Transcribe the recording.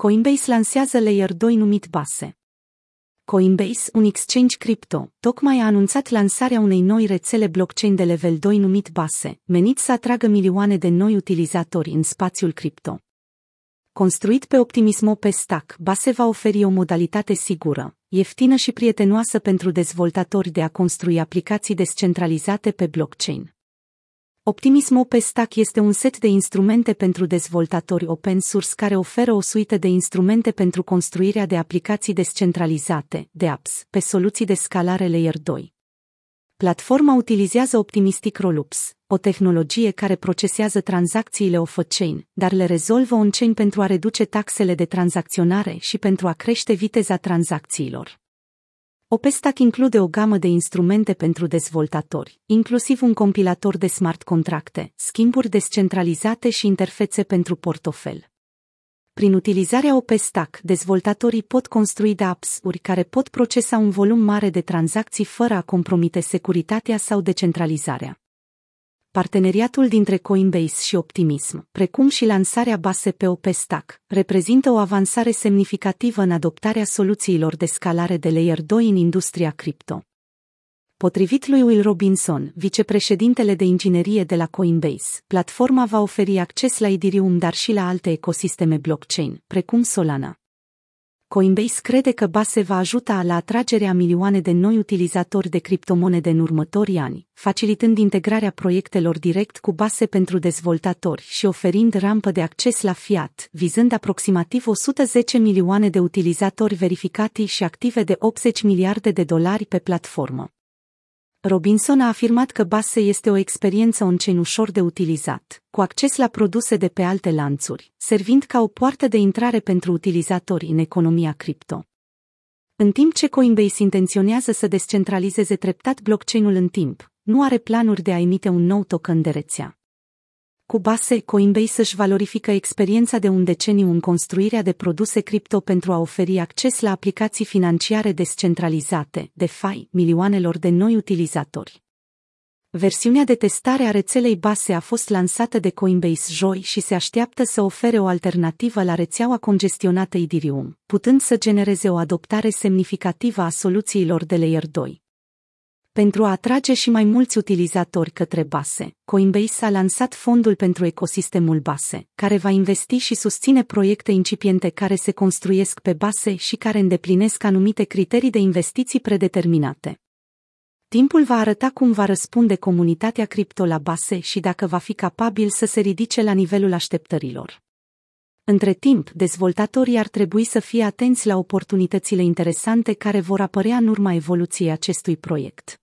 Coinbase lansează Layer 2 numit Base. Coinbase, un exchange cripto, tocmai a anunțat lansarea unei noi rețele blockchain de level 2 numit Base, menit să atragă milioane de noi utilizatori în spațiul cripto. Construit pe Optimismo pe stack, Base va oferi o modalitate sigură, ieftină și prietenoasă pentru dezvoltatori de a construi aplicații descentralizate pe blockchain. Optimism OpenStack este un set de instrumente pentru dezvoltatori open source care oferă o suită de instrumente pentru construirea de aplicații descentralizate, de apps, pe soluții de scalare Layer 2. Platforma utilizează Optimistic Rollups, o tehnologie care procesează tranzacțiile off-chain, dar le rezolvă on-chain pentru a reduce taxele de tranzacționare și pentru a crește viteza tranzacțiilor. OpenStack include o gamă de instrumente pentru dezvoltatori, inclusiv un compilator de smart contracte, schimburi descentralizate și interfețe pentru portofel. Prin utilizarea OpenStack, dezvoltatorii pot construi apps-uri care pot procesa un volum mare de tranzacții fără a compromite securitatea sau decentralizarea parteneriatul dintre Coinbase și Optimism, precum și lansarea base pe OpenStack, reprezintă o avansare semnificativă în adoptarea soluțiilor de scalare de Layer 2 în industria cripto. Potrivit lui Will Robinson, vicepreședintele de inginerie de la Coinbase, platforma va oferi acces la Ethereum, dar și la alte ecosisteme blockchain, precum Solana. Coinbase crede că Base va ajuta la atragerea milioane de noi utilizatori de criptomonede în următorii ani, facilitând integrarea proiectelor direct cu Base pentru dezvoltatori și oferind rampă de acces la fiat, vizând aproximativ 110 milioane de utilizatori verificati și active de 80 miliarde de dolari pe platformă. Robinson a afirmat că Base este o experiență on-chain ușor de utilizat, cu acces la produse de pe alte lanțuri, servind ca o poartă de intrare pentru utilizatori în economia cripto. În timp ce Coinbase intenționează să descentralizeze treptat blockchain-ul în timp, nu are planuri de a emite un nou token de rețea. Cu base, Coinbase își valorifică experiența de un deceniu în construirea de produse cripto pentru a oferi acces la aplicații financiare descentralizate, DeFi, milioanelor de noi utilizatori. Versiunea de testare a rețelei base a fost lansată de Coinbase joi și se așteaptă să ofere o alternativă la rețeaua congestionată Ethereum, putând să genereze o adoptare semnificativă a soluțiilor de Layer 2. Pentru a atrage și mai mulți utilizatori către Base, Coinbase a lansat fondul pentru ecosistemul Base, care va investi și susține proiecte incipiente care se construiesc pe Base și care îndeplinesc anumite criterii de investiții predeterminate. Timpul va arăta cum va răspunde comunitatea cripto la Base și dacă va fi capabil să se ridice la nivelul așteptărilor. Între timp, dezvoltatorii ar trebui să fie atenți la oportunitățile interesante care vor apărea în urma evoluției acestui proiect.